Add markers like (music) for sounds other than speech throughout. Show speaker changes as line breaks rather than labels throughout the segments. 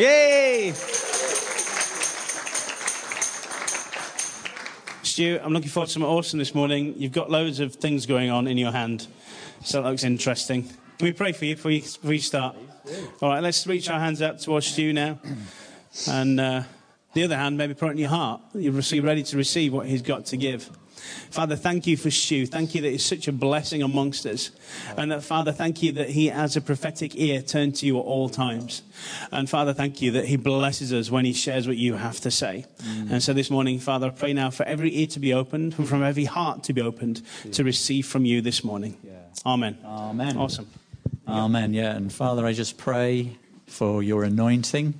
Yay! Stu, I'm looking forward to something awesome this morning. You've got loads of things going on in your hand, so that looks interesting. Can we pray for you before you, before you start? All right, let's reach our hands up towards Stu now. And uh, the other hand, maybe put it in your heart. You're ready to receive what he's got to give. Father, thank you for Stu. Thank you that he's such a blessing amongst us. And that, Father, thank you that he has a prophetic ear turned to you at all times. And Father, thank you that he blesses us when he shares what you have to say. Mm. And so this morning, Father, I pray now for every ear to be opened and from every heart to be opened to receive from you this morning. Yeah. Amen.
Amen.
Awesome.
Amen. Yeah. And Father, I just pray for your anointing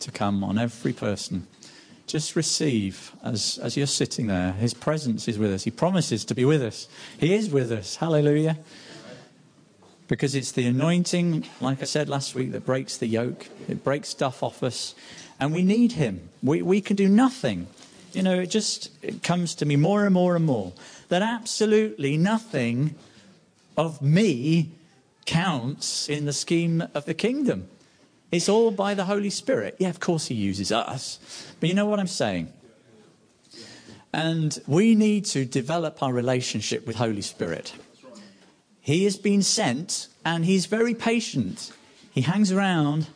to come on every person just receive as, as you're sitting there. His presence is with us. He promises to be with us. He is with us. Hallelujah. Because it's the anointing, like I said last week, that breaks the yoke. It breaks stuff off us. And we need him. We, we can do nothing. You know, it just it comes to me more and more and more that absolutely nothing of me counts in the scheme of the kingdom. It's all by the Holy Spirit. Yeah, of course, He uses us. But you know what I'm saying? And we need to develop our relationship with Holy Spirit. He has been sent and He's very patient. He hangs around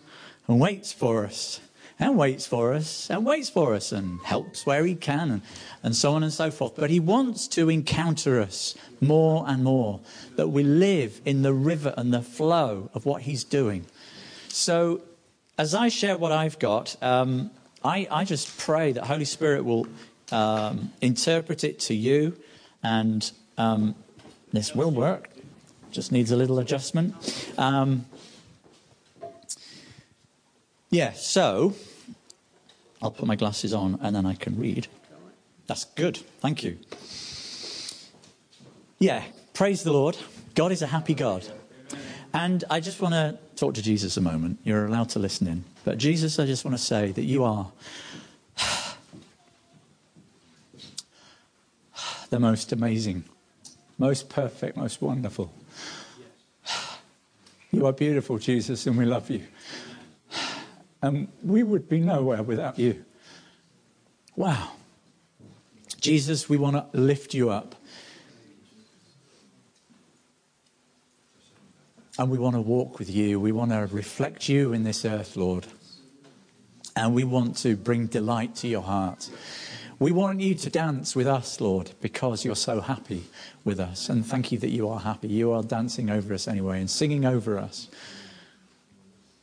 and waits for us and waits for us and waits for us and helps where he can and, and so on and so forth. But he wants to encounter us more and more, that we live in the river and the flow of what he's doing. So, as I share what I've got, um, I, I, just pray that Holy Spirit will um, interpret it to you, and um, this will work. Just needs a little adjustment. Um, yeah, so I'll put my glasses on and then I can read. That's good. Thank you. Yeah, praise the Lord. God is a happy God. And I just want to talk to Jesus a moment. You're allowed to listen in. But Jesus, I just want to say that you are (sighs) the most amazing, most perfect, most wonderful. (sighs) You are beautiful, Jesus, and we love you. (sighs) And we would be nowhere without you. Wow. Jesus, we want to lift you up. And we want to walk with you. We want to reflect you in this earth, Lord. And we want to bring delight to your heart. We want you to dance with us, Lord, because you're so happy with us. And thank you that you are happy. You are dancing over us anyway and singing over us.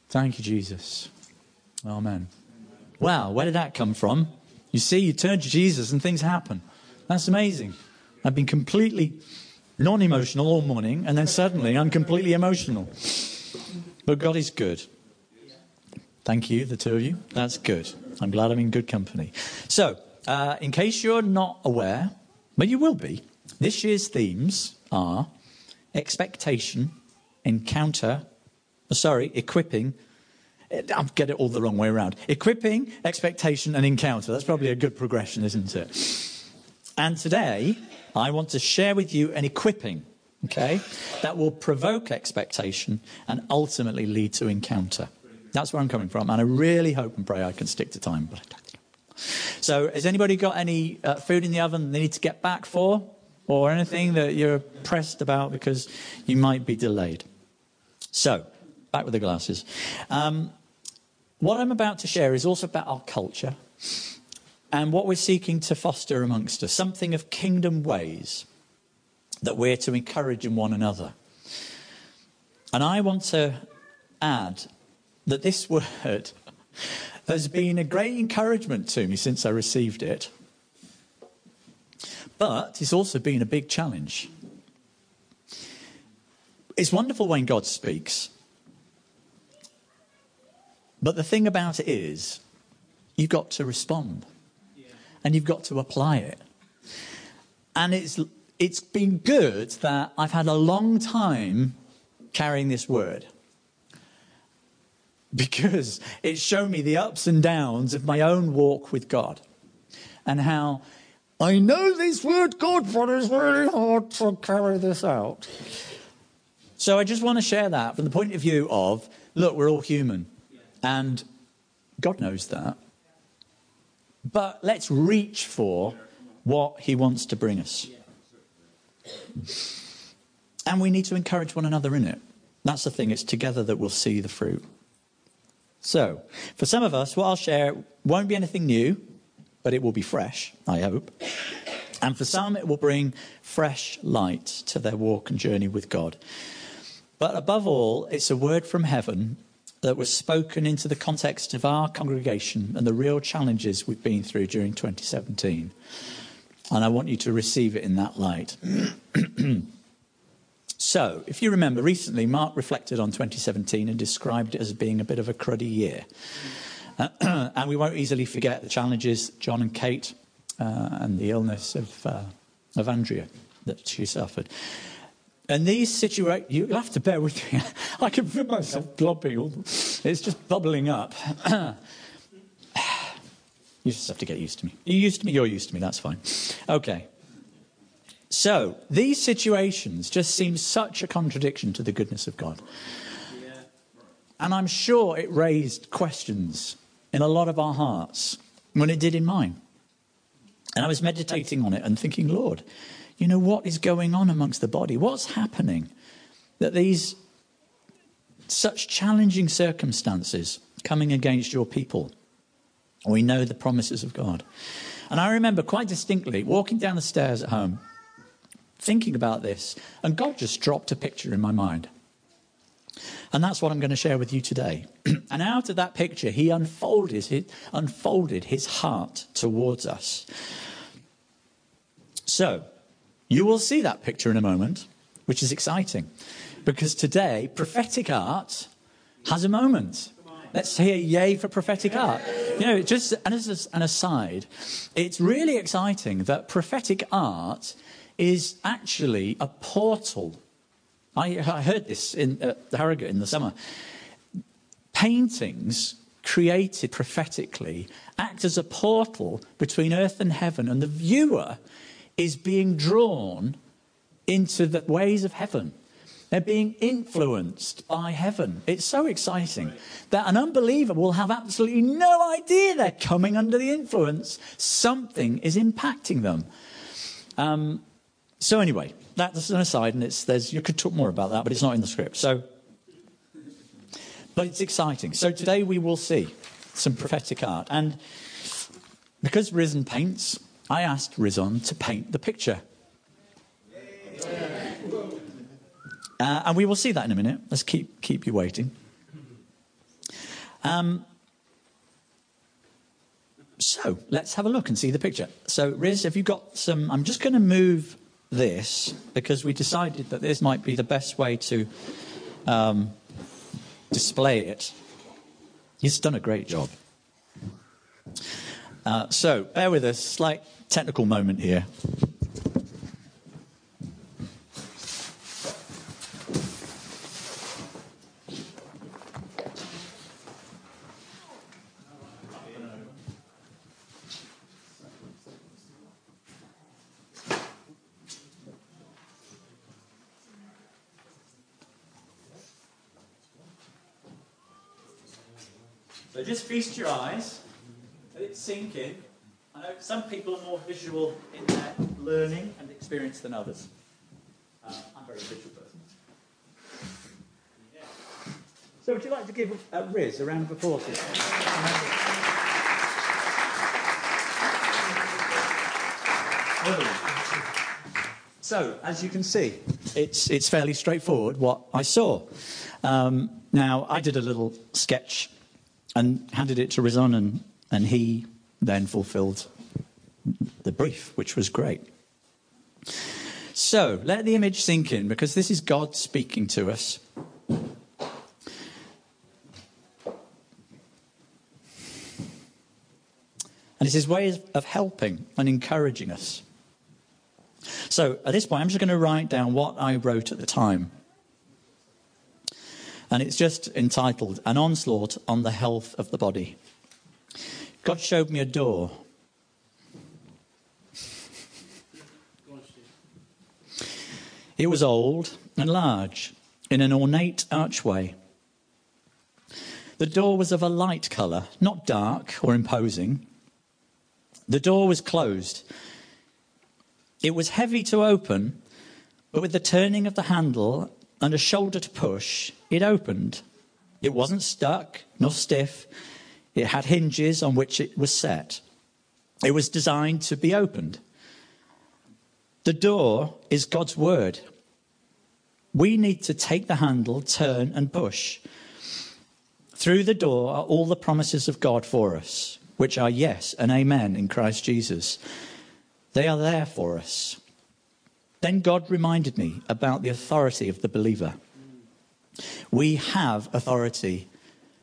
Thank you, Jesus. Amen. Wow, where did that come from? You see, you turn to Jesus and things happen. That's amazing. I've been completely non emotional all morning, and then suddenly I'm completely emotional. But God is good. Thank you, the two of you. That's good. I'm glad I'm in good company. So, uh, in case you're not aware, but you will be, this year's themes are expectation, encounter, oh, sorry, equipping. I'll get it all the wrong way around. Equipping, expectation, and encounter. That's probably a good progression, isn't it? And today, I want to share with you an equipping, okay, that will provoke expectation and ultimately lead to encounter. That's where I'm coming from, and I really hope and pray I can stick to time. So, has anybody got any uh, food in the oven they need to get back for, or anything that you're pressed about because you might be delayed? So, back with the glasses. Um, what I'm about to share is also about our culture and what we're seeking to foster amongst us something of kingdom ways that we're to encourage in one another. And I want to add that this (laughs) word has been a great encouragement to me since I received it. But it's also been a big challenge. It's wonderful when God speaks. But the thing about it is, you've got to respond and you've got to apply it. And it's, it's been good that I've had a long time carrying this word (laughs) because it's shown me the ups and downs of my own walk with God and how I know this word God, but it's really hard to carry this out. So I just want to share that from the point of view of look, we're all human. And God knows that. But let's reach for what He wants to bring us. And we need to encourage one another in it. That's the thing, it's together that we'll see the fruit. So, for some of us, what I'll share won't be anything new, but it will be fresh, I hope. And for some, it will bring fresh light to their walk and journey with God. But above all, it's a word from heaven that was spoken into the context of our congregation and the real challenges we've been through during 2017. And I want you to receive it in that light. (clears throat) so, if you remember, recently Mark reflected on 2017 and described it as being a bit of a cruddy year. Uh, (clears throat) and we won't easily forget the challenges John and Kate uh, and the illness of, uh, of Andrea that she suffered. And these situations, you'll have to bear with me. (laughs) I can feel myself blobbing. It's just bubbling up. (clears throat) you just have to get used to me. You're used to me, you're used to me, that's fine. Okay. So, these situations just seem such a contradiction to the goodness of God. And I'm sure it raised questions in a lot of our hearts when it did in mine. And I was meditating on it and thinking, Lord, you know, what is going on amongst the body? What's happening? That these such challenging circumstances coming against your people. We know the promises of God. And I remember quite distinctly walking down the stairs at home, thinking about this, and God just dropped a picture in my mind. And that's what I'm going to share with you today. (clears throat) and out of that picture, he unfolded his, unfolded his heart towards us. So, you will see that picture in a moment, which is exciting. Because today, prophetic art has a moment. Let's hear yay for prophetic art. You know, just and as an aside, it's really exciting that prophetic art is actually a portal I, I heard this in uh, Harrogate in the summer. Paintings created prophetically act as a portal between earth and heaven, and the viewer is being drawn into the ways of heaven. They're being influenced by heaven. It's so exciting that an unbeliever will have absolutely no idea they're coming under the influence. Something is impacting them. Um, so, anyway, that's an aside, and it's, there's, you could talk more about that, but it's not in the script. So, but it's exciting. So today we will see some prophetic art. And because Risen paints, I asked Rizon to paint the picture. Uh, and we will see that in a minute. Let's keep, keep you waiting. Um, so let's have a look and see the picture. So, Riz, have you got some? I'm just going to move this because we decided that this might be the best way to um, display it. He's done a great job. Uh, so, bear with us, slight technical moment here. So just feast your eyes, let it sink in. Some people are more visual in their learning and experience than others. Uh, I'm a very visual person. So would you like to give uh, Riz a round of applause? So, as you can see, it's, it's fairly straightforward what I saw. Um, now, I did a little sketch and handed it to Rizon, and, and he then fulfilled the brief, which was great. So let the image sink in because this is God speaking to us. And it's his way of helping and encouraging us. So at this point, I'm just going to write down what I wrote at the time. And it's just entitled An Onslaught on the Health of the Body. God showed me a door. It was old and large, in an ornate archway. The door was of a light colour, not dark or imposing. The door was closed. It was heavy to open, but with the turning of the handle and a shoulder to push, it opened. It wasn't stuck nor stiff. It had hinges on which it was set. It was designed to be opened. The door is God's word. We need to take the handle, turn, and push. Through the door are all the promises of God for us, which are yes and amen in Christ Jesus. They are there for us. Then God reminded me about the authority of the believer. We have authority,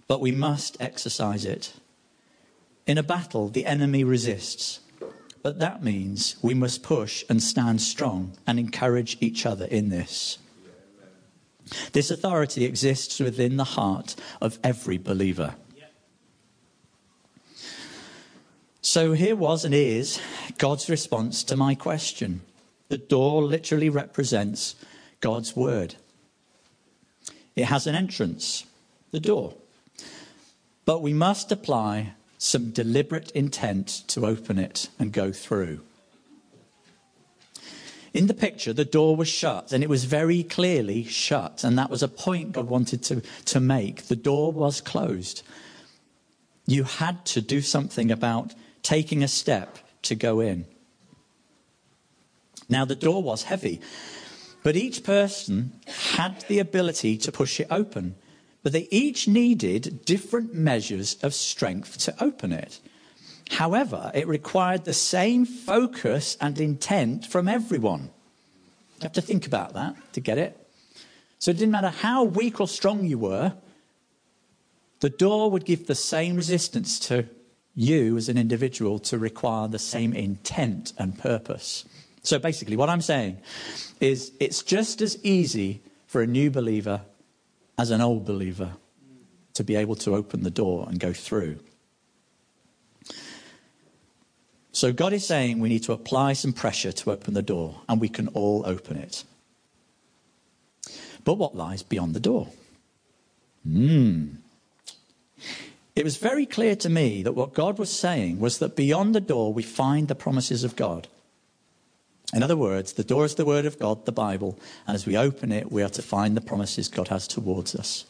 but we must exercise it. In a battle, the enemy resists, but that means we must push and stand strong and encourage each other in this. This authority exists within the heart of every believer. So here was and is God's response to my question. The door literally represents God's word. It has an entrance, the door. But we must apply some deliberate intent to open it and go through. In the picture, the door was shut, and it was very clearly shut, and that was a point God wanted to, to make. The door was closed. You had to do something about taking a step to go in. Now, the door was heavy, but each person had the ability to push it open. But they each needed different measures of strength to open it. However, it required the same focus and intent from everyone. You have to think about that to get it. So it didn't matter how weak or strong you were, the door would give the same resistance to you as an individual to require the same intent and purpose. So basically, what I'm saying is it's just as easy for a new believer as an old believer to be able to open the door and go through. So God is saying we need to apply some pressure to open the door, and we can all open it. But what lies beyond the door? Hmm. It was very clear to me that what God was saying was that beyond the door we find the promises of God. In other words, the door is the Word of God, the Bible, and as we open it, we are to find the promises God has towards us.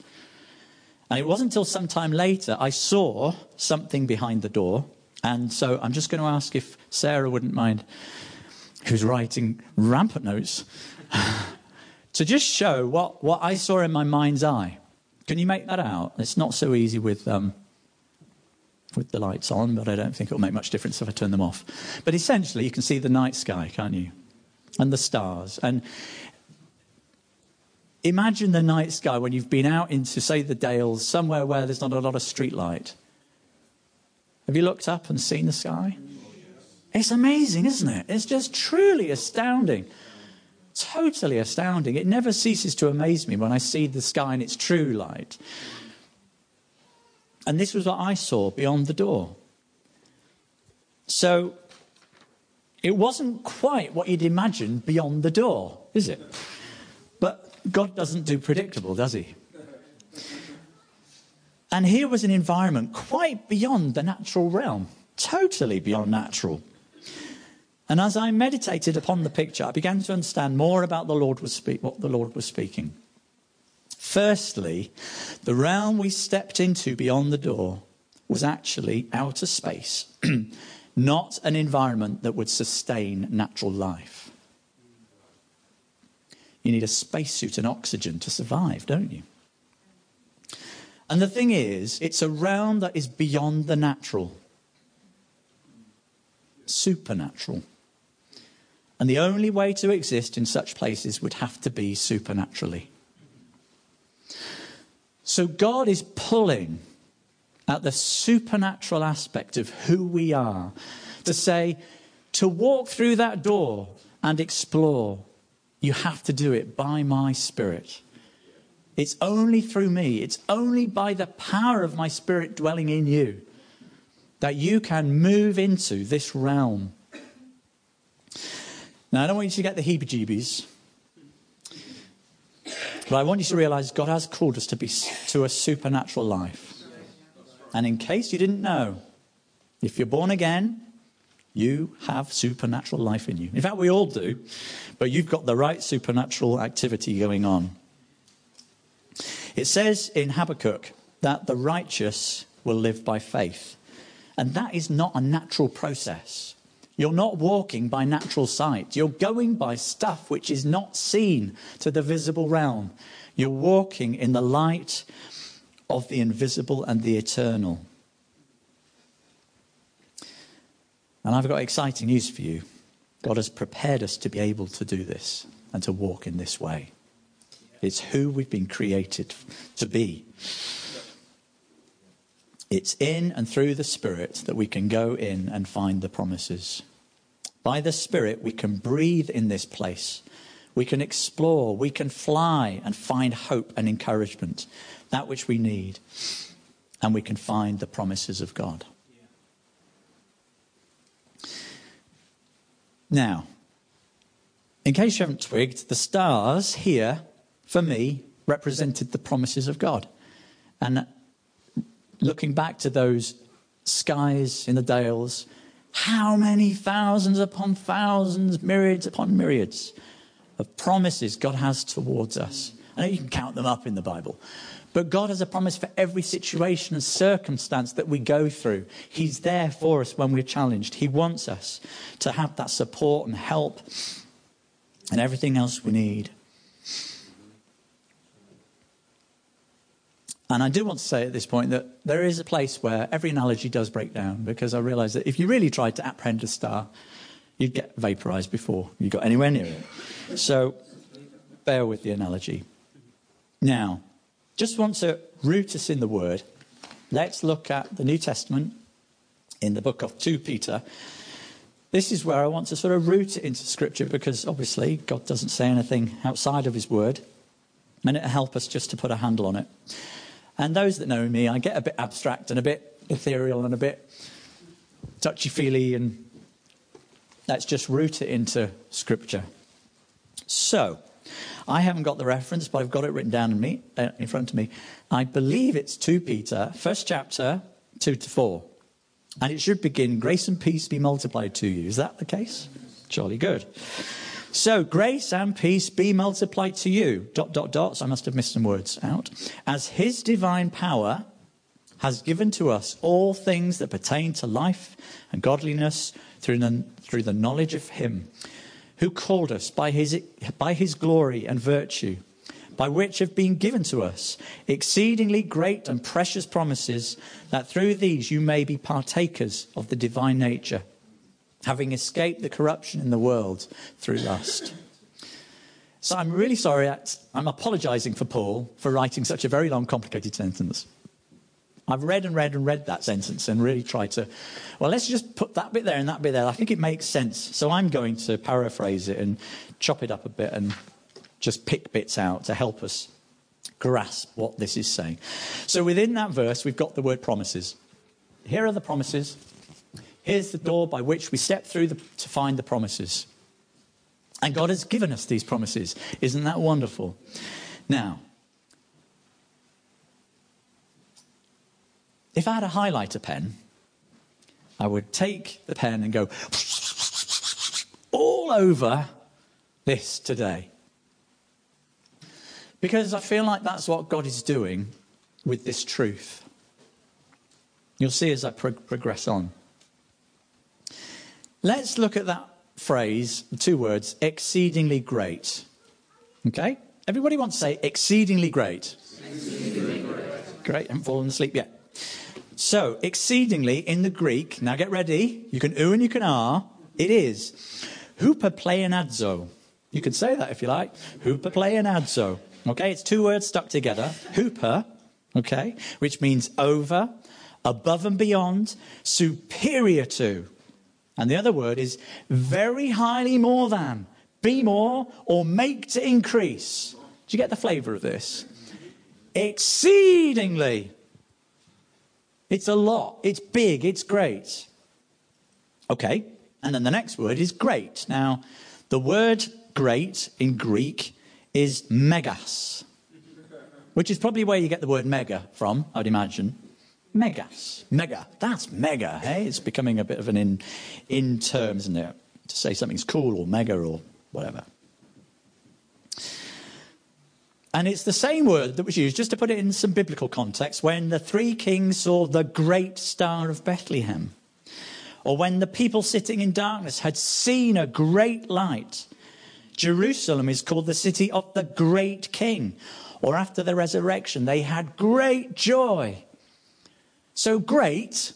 And it wasn't until some time later I saw something behind the door, and so I'm just going to ask if Sarah wouldn't mind, who's writing rampant notes, (laughs) to just show what, what I saw in my mind's eye. Can you make that out? It's not so easy with. Um, with the lights on, but I don't think it'll make much difference if I turn them off. But essentially, you can see the night sky, can't you? And the stars. And imagine the night sky when you've been out into, say, the Dales, somewhere where there's not a lot of street light. Have you looked up and seen the sky? It's amazing, isn't it? It's just truly astounding. Totally astounding. It never ceases to amaze me when I see the sky in its true light. And this was what I saw beyond the door. So it wasn't quite what you'd imagine beyond the door, is it? But God doesn't do predictable, does he? And here was an environment quite beyond the natural realm, totally beyond natural. And as I meditated upon the picture, I began to understand more about the Lord was what the Lord was speaking. Firstly, the realm we stepped into beyond the door was actually outer space, (clears throat) not an environment that would sustain natural life. You need a spacesuit and oxygen to survive, don't you? And the thing is, it's a realm that is beyond the natural, supernatural. And the only way to exist in such places would have to be supernaturally. So God is pulling at the supernatural aspect of who we are to say, to walk through that door and explore, you have to do it by my spirit. It's only through me, it's only by the power of my spirit dwelling in you that you can move into this realm. Now, I don't want you to get the heebie jeebies but I want you to realize God has called us to be to a supernatural life. And in case you didn't know, if you're born again, you have supernatural life in you. In fact, we all do, but you've got the right supernatural activity going on. It says in Habakkuk that the righteous will live by faith. And that is not a natural process. You're not walking by natural sight. You're going by stuff which is not seen to the visible realm. You're walking in the light of the invisible and the eternal. And I've got exciting news for you. God has prepared us to be able to do this and to walk in this way. It's who we've been created to be. It's in and through the Spirit that we can go in and find the promises. By the Spirit, we can breathe in this place. We can explore. We can fly and find hope and encouragement, that which we need. And we can find the promises of God. Now, in case you haven't twigged, the stars here, for me, represented the promises of God. And looking back to those skies in the dales, how many thousands upon thousands, myriads upon myriads of promises God has towards us. I know you can count them up in the Bible. But God has a promise for every situation and circumstance that we go through. He's there for us when we're challenged. He wants us to have that support and help and everything else we need. And I do want to say at this point that there is a place where every analogy does break down because I realize that if you really tried to apprehend a star, you'd get vaporized before you got anywhere near it. So bear with the analogy. Now, just want to root us in the Word. Let's look at the New Testament in the book of 2 Peter. This is where I want to sort of root it into Scripture because obviously God doesn't say anything outside of His Word. And it'll help us just to put a handle on it. And those that know me, I get a bit abstract and a bit ethereal and a bit touchy feely, and let's just root it into Scripture. So, I haven't got the reference, but I've got it written down in, me, uh, in front of me. I believe it's 2 Peter, first chapter, 2 to 4. And it should begin, Grace and peace be multiplied to you. Is that the case? Jolly good. So, grace and peace be multiplied to you. Dot, dot, dots. I must have missed some words out. As his divine power has given to us all things that pertain to life and godliness through the, through the knowledge of him who called us by his, by his glory and virtue, by which have been given to us exceedingly great and precious promises, that through these you may be partakers of the divine nature having escaped the corruption in the world through lust. So I'm really sorry, I'm apologizing for Paul for writing such a very long, complicated sentence. I've read and read and read that sentence and really tried to, well, let's just put that bit there and that bit there. I think it makes sense. So I'm going to paraphrase it and chop it up a bit and just pick bits out to help us grasp what this is saying. So within that verse, we've got the word promises. Here are the promises. Here's the door by which we step through the, to find the promises. And God has given us these promises. Isn't that wonderful? Now, if I had a highlighter pen, I would take the pen and go all over this today. Because I feel like that's what God is doing with this truth. You'll see as I pro- progress on. Let's look at that phrase, two words, exceedingly great. Okay? Everybody wants to say exceedingly great. Exceedingly great. Great, I haven't fallen asleep yet. So, exceedingly in the Greek, now get ready. You can oo and you can ah. It is huperpleonadzo. You can say that if you like. Huperpleonadzo. Okay, it's two words stuck together. Hooper, okay, which means over, above and beyond, superior to. And the other word is very highly more than, be more, or make to increase. Do you get the flavor of this? Exceedingly. It's a lot. It's big. It's great. Okay. And then the next word is great. Now, the word great in Greek is megas, which is probably where you get the word mega from, I'd imagine. Megas. Mega. That's mega, hey? It's becoming a bit of an in, in term, isn't it? To say something's cool or mega or whatever. And it's the same word that was used, just to put it in some biblical context, when the three kings saw the great star of Bethlehem, or when the people sitting in darkness had seen a great light. Jerusalem is called the city of the great king, or after the resurrection, they had great joy. So, great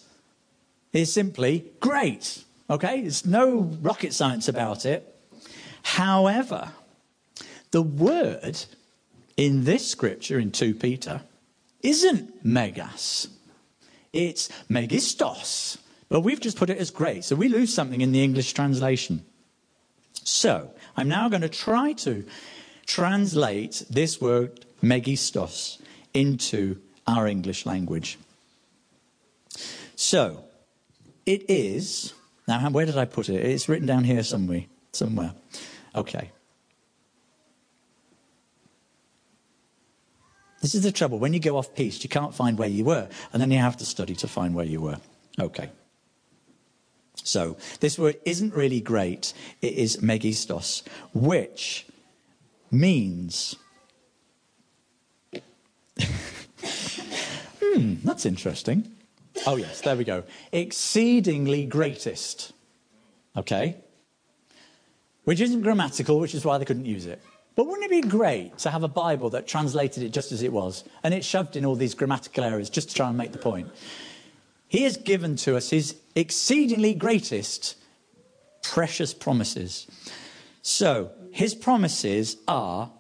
is simply great, okay? There's no rocket science about it. However, the word in this scripture in 2 Peter isn't megas, it's megistos. But we've just put it as great, so we lose something in the English translation. So, I'm now going to try to translate this word megistos into our English language. So, it is. Now, where did I put it? It's written down here somewhere. Somewhere. Okay. This is the trouble. When you go off piste, you can't find where you were, and then you have to study to find where you were. Okay. So, this word isn't really great. It is megistos, which means. (laughs) hmm, that's interesting. Oh, yes, there we go. Exceedingly greatest. Okay? Which isn't grammatical, which is why they couldn't use it. But wouldn't it be great to have a Bible that translated it just as it was and it shoved in all these grammatical errors just to try and make the point? He has given to us his exceedingly greatest precious promises. So, his promises are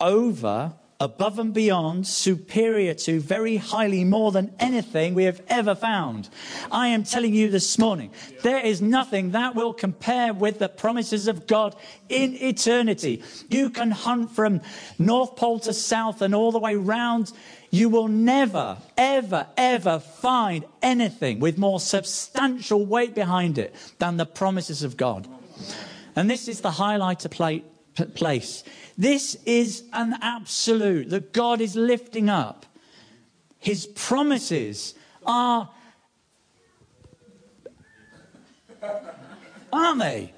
over above and beyond, superior to, very highly more than anything we have ever found. I am telling you this morning, there is nothing that will compare with the promises of God in eternity. You can hunt from North Pole to South and all the way round. You will never, ever, ever find anything with more substantial weight behind it than the promises of God. And this is the highlighter plate place. This is an absolute that God is lifting up. His promises are, aren't they?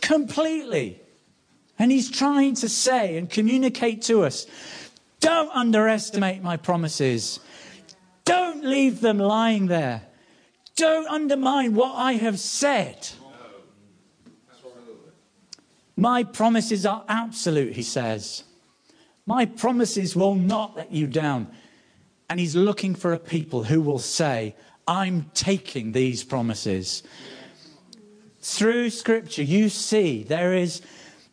Completely. And He's trying to say and communicate to us don't underestimate my promises. Don't leave them lying there. Don't undermine what I have said. My promises are absolute, he says. My promises will not let you down. And he's looking for a people who will say, I'm taking these promises. Through scripture, you see there is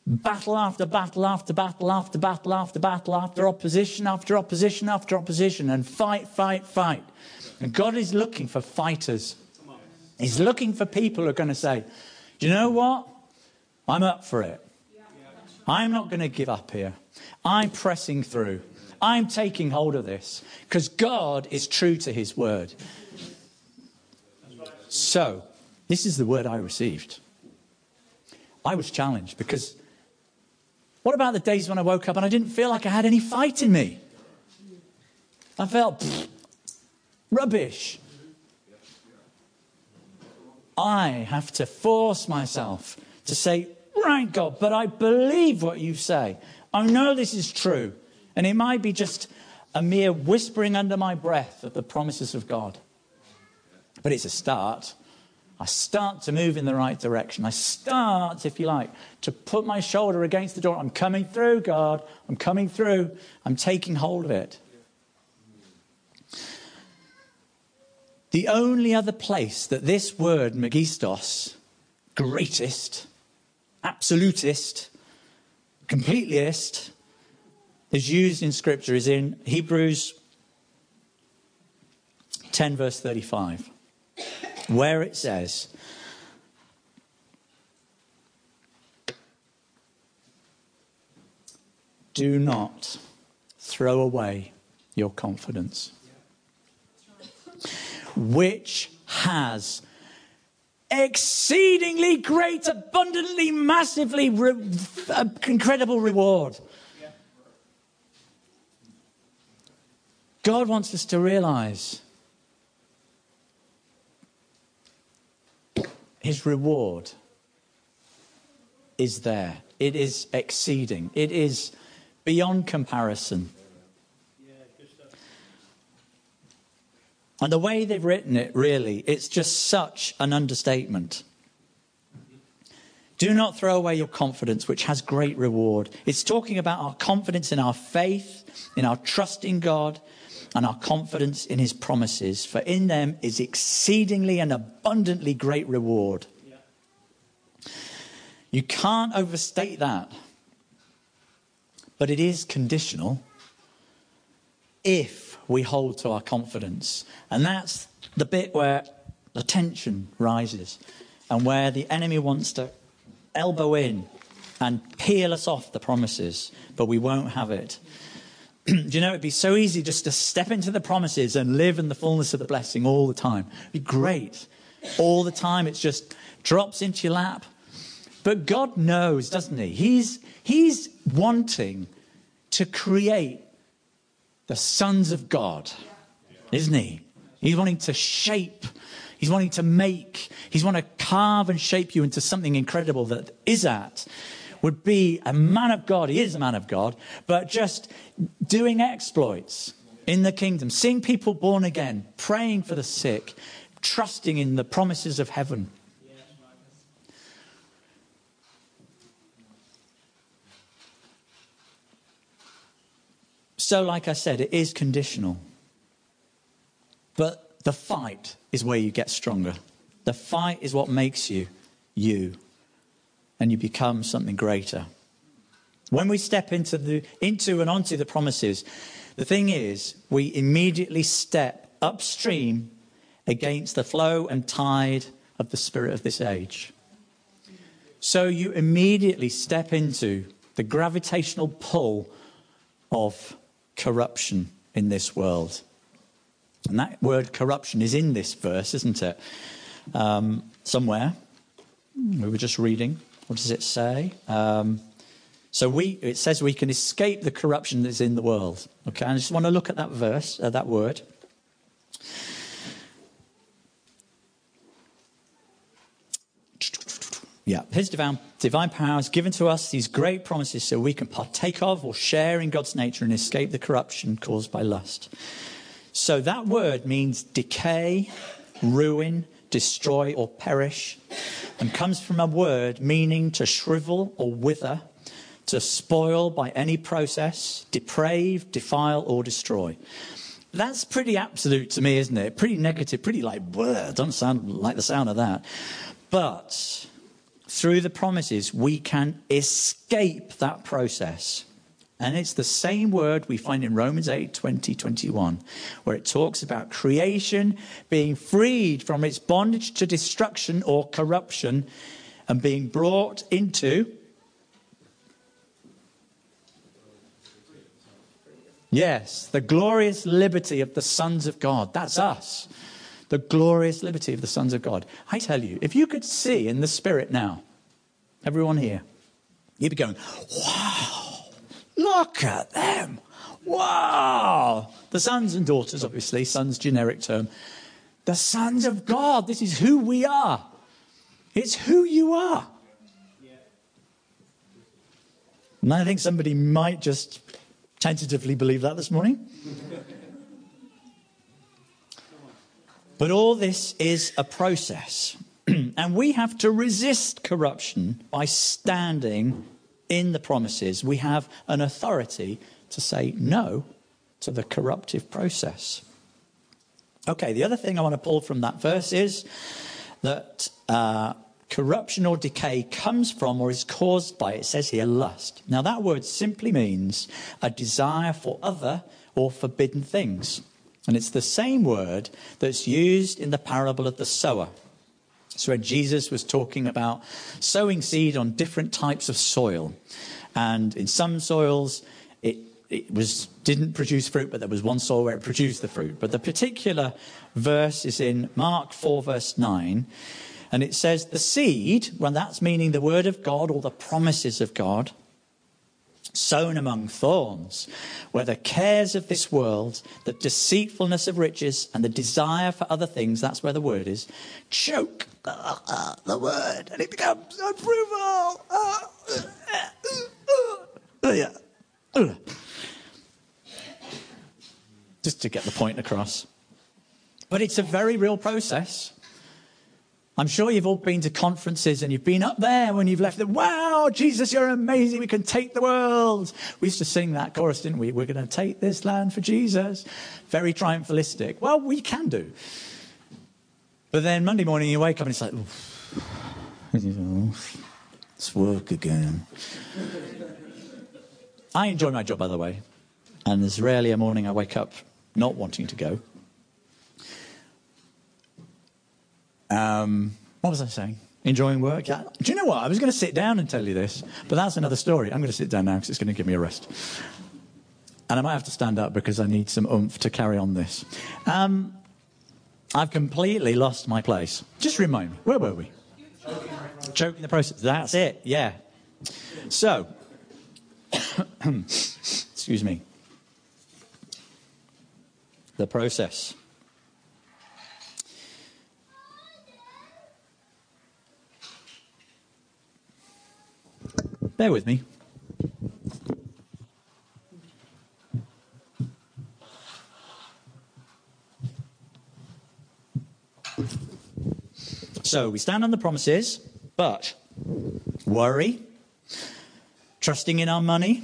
battle after battle after battle after battle after battle after opposition after opposition after opposition and fight, fight, fight. And God is looking for fighters. He's looking for people who are going to say, Do you know what? I'm up for it. I'm not going to give up here. I'm pressing through. I'm taking hold of this because God is true to his word. So, this is the word I received. I was challenged because what about the days when I woke up and I didn't feel like I had any fight in me? I felt pfft, rubbish. I have to force myself to say, Right, God, but I believe what you say. I know this is true. And it might be just a mere whispering under my breath of the promises of God. But it's a start. I start to move in the right direction. I start, if you like, to put my shoulder against the door. I'm coming through, God. I'm coming through. I'm taking hold of it. The only other place that this word, megistos, greatest, absolutist, completelyist, is used in Scripture is in Hebrews 10, verse 35, where it says, Do not throw away your confidence, which has exceedingly great, abundantly, massively re- uh, incredible reward. God wants us to realize his reward is there. It is exceeding. It is beyond comparison. And the way they've written it, really, it's just such an understatement. Do not throw away your confidence, which has great reward. It's talking about our confidence in our faith, in our trust in God, and our confidence in his promises, for in them is exceedingly and abundantly great reward. You can't overstate that. But it is conditional if we hold to our confidence. And that's the bit where the tension rises and where the enemy wants to elbow in and peel us off the promises, but we won't have it. (clears throat) Do you know, it'd be so easy just to step into the promises and live in the fullness of the blessing all the time. It'd be great. All the time, it just drops into your lap. But God knows, doesn't He? He's, he's wanting to create the sons of God, isn't He? He's wanting to shape, He's wanting to make, He's wanting to carve and shape you into something incredible that Izzat would be a man of God. He is a man of God, but just doing exploits in the kingdom, seeing people born again, praying for the sick, trusting in the promises of heaven. So, like I said, it is conditional. But the fight is where you get stronger. The fight is what makes you you, and you become something greater. When we step into, the, into and onto the promises, the thing is, we immediately step upstream against the flow and tide of the spirit of this age. So you immediately step into the gravitational pull of corruption in this world. And that word corruption is in this verse, isn't it? Um, somewhere. We were just reading. What does it say? Um, so we, it says we can escape the corruption that's in the world. Okay, I just want to look at that verse, uh, that word. Yeah, his divine, divine power has given to us these great promises so we can partake of or share in God's nature and escape the corruption caused by lust. So that word means decay, ruin, destroy, or perish, and comes from a word meaning to shrivel or wither, to spoil by any process, deprave, defile, or destroy. That's pretty absolute to me, isn't it? Pretty negative, pretty like, doesn't sound like the sound of that. But through the promises, we can escape that process. And it's the same word we find in Romans 8 20, 21, where it talks about creation being freed from its bondage to destruction or corruption and being brought into. Yes, the glorious liberty of the sons of God. That's us the glorious liberty of the sons of God. I tell you, if you could see in the spirit now, everyone here, you'd be going, wow, look at them. Wow. The sons and daughters, obviously, sons generic term. The sons of God. This is who we are. It's who you are. And I think somebody might just tentatively believe that this morning. (laughs) But all this is a process. (clears throat) and we have to resist corruption by standing in the promises. We have an authority to say no to the corruptive process. Okay, the other thing I want to pull from that verse is that uh, corruption or decay comes from or is caused by, it says here, lust. Now, that word simply means a desire for other or forbidden things. And it's the same word that's used in the parable of the sower. So, when Jesus was talking about sowing seed on different types of soil, and in some soils it, it was, didn't produce fruit, but there was one soil where it produced the fruit. But the particular verse is in Mark 4, verse 9, and it says, The seed, well, that's meaning the word of God or the promises of God, sown among thorns, where the cares of this world, the deceitfulness of riches, and the desire for other things, that's where the word is, choke the uh, word, and it becomes approval. Uh, uh, Just to get the point across. But it's a very real process. I'm sure you've all been to conferences and you've been up there when you've left them. Wow, Jesus, you're amazing. We can take the world. We used to sing that chorus, didn't we? We're going to take this land for Jesus. Very triumphalistic. Well, we can do. But then Monday morning you wake up and it's like, it's work again. I enjoy my job, by the way. And there's rarely a morning I wake up not wanting to go. Um, what was I saying? Enjoying work? Yeah. Do you know what? I was going to sit down and tell you this, but that's another story. I'm going to sit down now because it's going to give me a rest. And I might have to stand up because I need some oomph to carry on this. Um, I've completely lost my place. Just remind me, where were we? Choking the process. That's it, yeah. So, (coughs) excuse me. The process. Bear with me. So we stand on the promises, but worry, trusting in our money.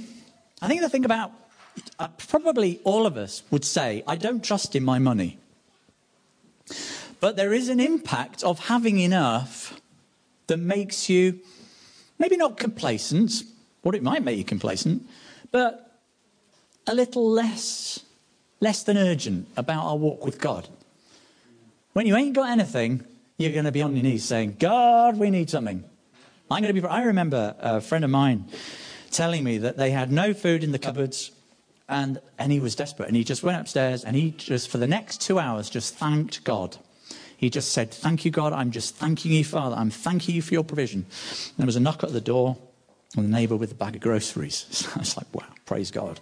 I think the thing about uh, probably all of us would say, I don't trust in my money. But there is an impact of having enough that makes you maybe not complacent, or it might make you complacent, but a little less, less than urgent about our walk with God. When you ain't got anything, you're going to be on your knees saying, God, we need something. I'm going to be. I remember a friend of mine telling me that they had no food in the cupboards, and and he was desperate, and he just went upstairs, and he just for the next two hours just thanked God he just said, Thank you, God. I'm just thanking you, Father. I'm thanking you for your provision. And there was a knock at the door and the neighbor with a bag of groceries. (laughs) So I was like, Wow, praise God.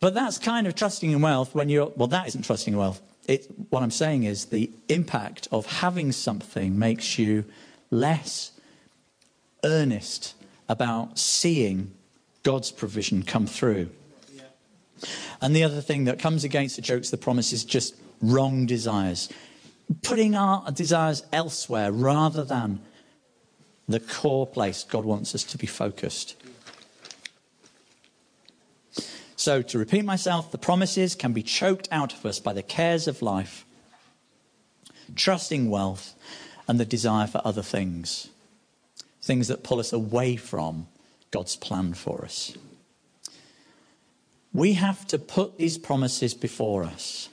But that's kind of trusting in wealth when you're, well, that isn't trusting in wealth. It, what I'm saying is the impact of having something makes you less earnest about seeing God's provision come through. And the other thing that comes against the jokes, the promise is just wrong desires, putting our desires elsewhere rather than the core place God wants us to be focused. So, to repeat myself, the promises can be choked out of us by the cares of life, trusting wealth, and the desire for other things. Things that pull us away from God's plan for us. We have to put these promises before us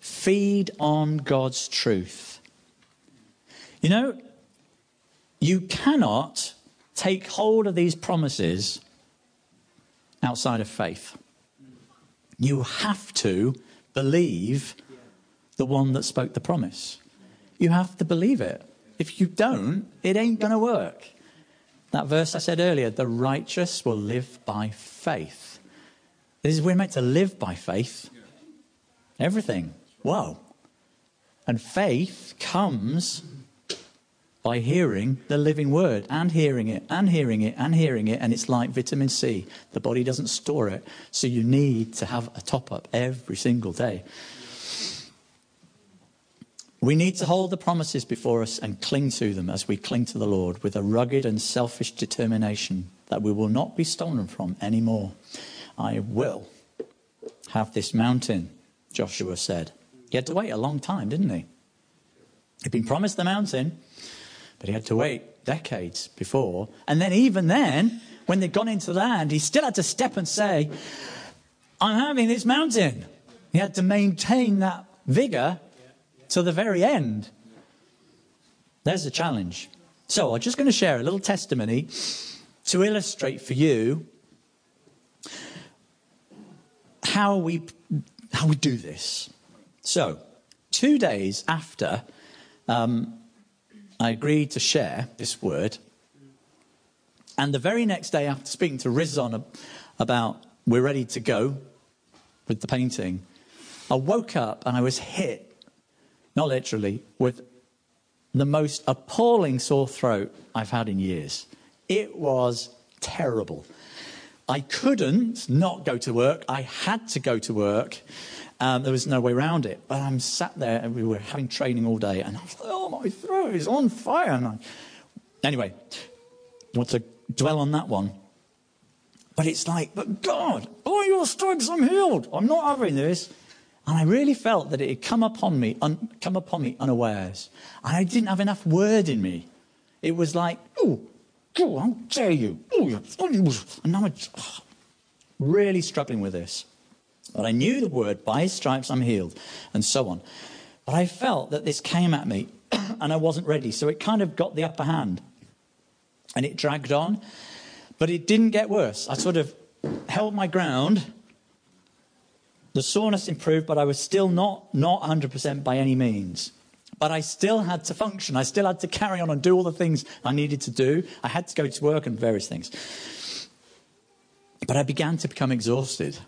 Feed on God's truth. You know, you cannot take hold of these promises outside of faith. You have to believe the one that spoke the promise. You have to believe it. If you don't, it ain't going to work. That verse I said earlier, the righteous will live by faith. This is, we're meant to live by faith. Everything. Wow. And faith comes by hearing the living word and hearing it and hearing it and hearing it. And it's like vitamin C. The body doesn't store it. So you need to have a top up every single day. We need to hold the promises before us and cling to them as we cling to the Lord with a rugged and selfish determination that we will not be stolen from anymore. I will have this mountain, Joshua said. He had to wait a long time, didn't he? He'd been promised the mountain, but he had to wait decades before. And then, even then, when they'd gone into the land, he still had to step and say, I'm having this mountain. He had to maintain that vigor to the very end. There's a challenge. So, I'm just going to share a little testimony to illustrate for you how we, how we do this. So, two days after um, I agreed to share this word, And the very next day, after speaking to Rizon about we're ready to go with the painting, I woke up and I was hit, not literally, with the most appalling sore throat I've had in years. It was terrible. I couldn't not go to work. I had to go to work. Um, there was no way around it. But I'm sat there and we were having training all day, and I was like, oh, my throat is on fire. And I... Anyway, I want to dwell on that one. But it's like, but God, by your stripes I'm healed. I'm not having this. And I really felt that it had come upon me, un, come upon me unawares. And I didn't have enough word in me. It was like, oh, oh how dare you? Oh, and now I'm really struggling with this. But I knew the word, by his stripes I'm healed, and so on. But I felt that this came at me, (clears throat) and I wasn't ready. So it kind of got the upper hand. And it dragged on. But it didn't get worse. I sort of held my ground the soreness improved, but I was still not, not 100% by any means. But I still had to function. I still had to carry on and do all the things I needed to do. I had to go to work and various things. But I began to become exhausted.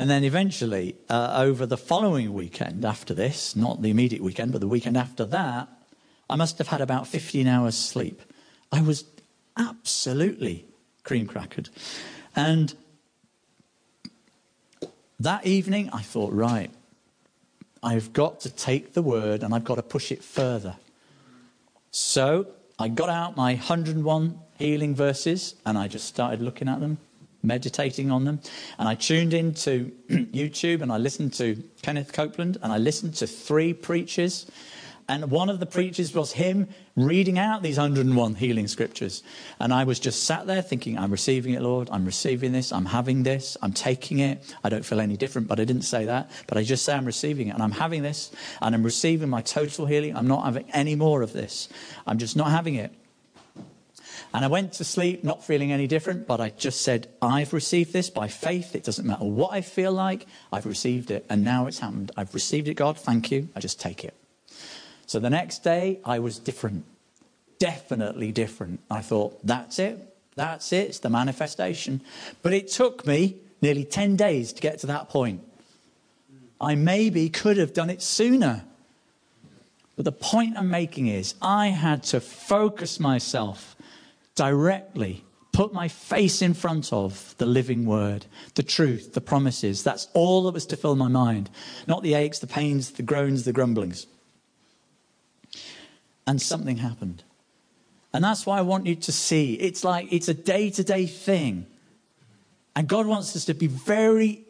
And then eventually, uh, over the following weekend after this, not the immediate weekend, but the weekend after that, I must have had about 15 hours sleep. I was absolutely cream crackered. And that evening, I thought, right, I've got to take the word and I've got to push it further. So I got out my 101 healing verses and I just started looking at them, meditating on them. And I tuned into (clears throat) YouTube and I listened to Kenneth Copeland and I listened to three preachers and one of the preachers was him reading out these 101 healing scriptures. And I was just sat there thinking, I'm receiving it, Lord. I'm receiving this. I'm having this. I'm taking it. I don't feel any different, but I didn't say that. But I just say I'm receiving it. And I'm having this. And I'm receiving my total healing. I'm not having any more of this. I'm just not having it. And I went to sleep not feeling any different, but I just said, I've received this by faith. It doesn't matter what I feel like. I've received it. And now it's happened. I've received it, God. Thank you. I just take it. So the next day, I was different. Definitely different. I thought, that's it. That's it. It's the manifestation. But it took me nearly 10 days to get to that point. I maybe could have done it sooner. But the point I'm making is, I had to focus myself directly, put my face in front of the living word, the truth, the promises. That's all that was to fill my mind, not the aches, the pains, the groans, the grumblings and something happened. And that's why I want you to see. It's like it's a day to day thing. And God wants us to be very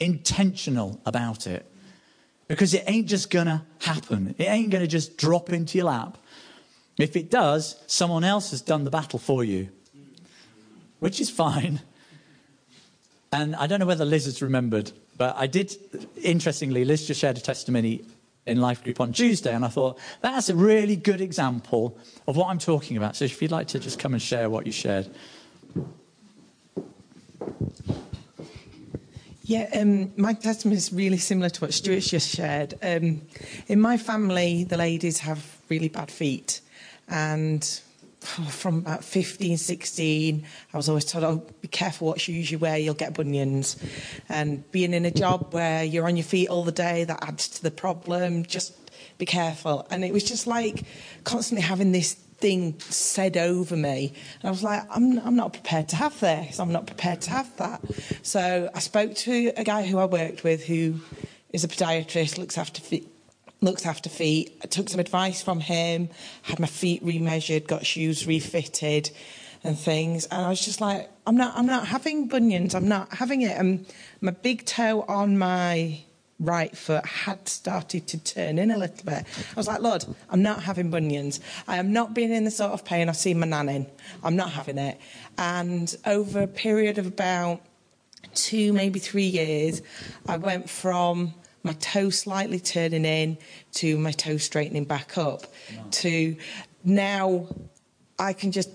intentional about it. Because it ain't just to happen, it ain't to just drop into your lap. If it does, someone else has done the battle for you, which is fine. And I don't know whether Liz has remembered, but I did, interestingly, Liz just shared a testimony in Life Group on Tuesday, and I thought that's a really good example of what I'm talking about. So if you'd like to just come and share what you shared.
Yeah, um, my testimony is really similar to what Stuart's just shared. Um, in my family, the ladies have really bad feet, and oh, from about 15, 16, I was always told, oh, be careful what shoes you wear, you'll get bunions. And being in a job where you're on your feet all the day, that adds to the problem. Just be careful. And it was just like constantly having this thing said over me. And I was like, I'm, I'm not prepared to have this. I'm not prepared to have that. So I spoke to a guy who I worked with who is a podiatrist, looks after feet looks after feet. I took some advice from him, had my feet remeasured, got shoes refitted and things. And I was just like, I'm not, I'm not having bunions. I'm not having it. And my big toe on my right foot had started to turn in a little bit. I was like, Lord, I'm not having bunions. I am not being in the sort of pain I've seen my nan in. I'm not having it. And over a period of about two, maybe three years, I went from my toe slightly turning in to my toe straightening back up to now I can just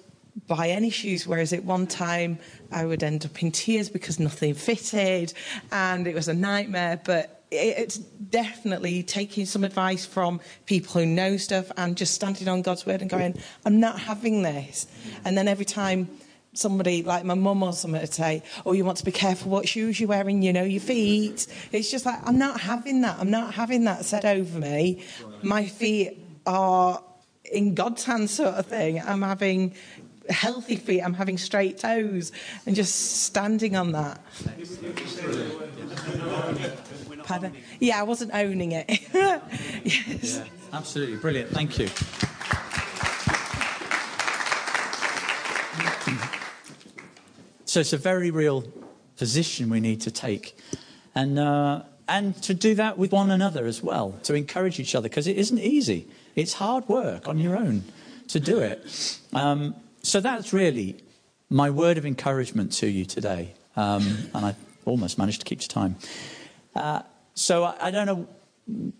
buy any shoes. Whereas at one time I would end up in tears because nothing fitted and it was a nightmare. But it's definitely taking some advice from people who know stuff and just standing on God's word and going, I'm not having this. And then every time somebody like my mum or would say, Oh, you want to be careful what shoes you're wearing, you know, your feet. It's just like, I'm not having that. I'm not having that said over me. My feet are in God's hands, sort of thing. I'm having healthy feet, I'm having straight toes, and just standing on that. Pardon? Yeah, I wasn't owning it. (laughs) yes.
Yeah, absolutely brilliant. Thank you. So it's a very real position we need to take. And, uh, and to do that with one another as well, to encourage each other, because it isn't easy. It's hard work on your own to do it. Um, so that's really my word of encouragement to you today. Um, and I almost managed to keep to time. Uh, so I, I, don't know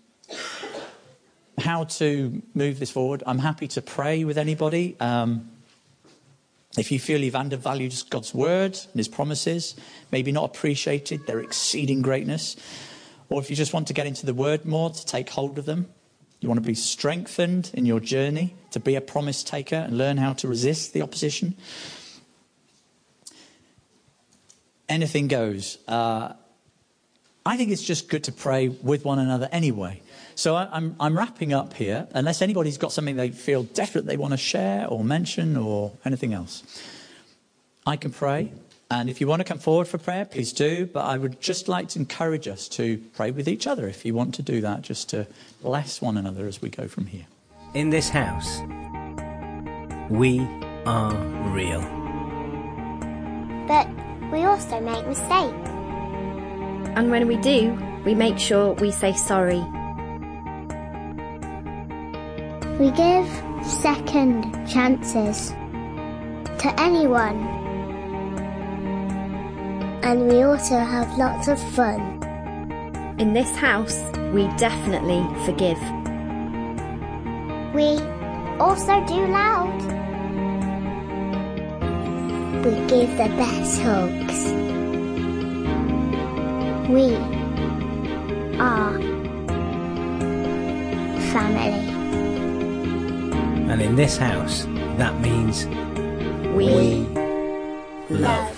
how to move this forward. I'm happy to pray with anybody. Um, if you feel you've undervalued God's word and his promises, maybe not appreciated their exceeding greatness, or if you just want to get into the word more, to take hold of them, you want to be strengthened in your journey to be a promise taker and learn how to resist the opposition. Anything goes. Uh, I think it's just good to pray with one another anyway. So I, I'm, I'm wrapping up here, unless anybody's got something they feel definite they want to share or mention or anything else. I can pray. And if you want to come forward for prayer, please do. But I would just like to encourage us to pray with each other if you want to do that, just to bless one another as we go from here.
In this house, we are real.
But we also make mistakes.
And when we do, we make sure we say sorry.
We give second chances to anyone and we also have lots of fun.
In this house, we definitely forgive.
We also do loud. We give the best hugs. We are family.
And in this house, that means
we,
we love.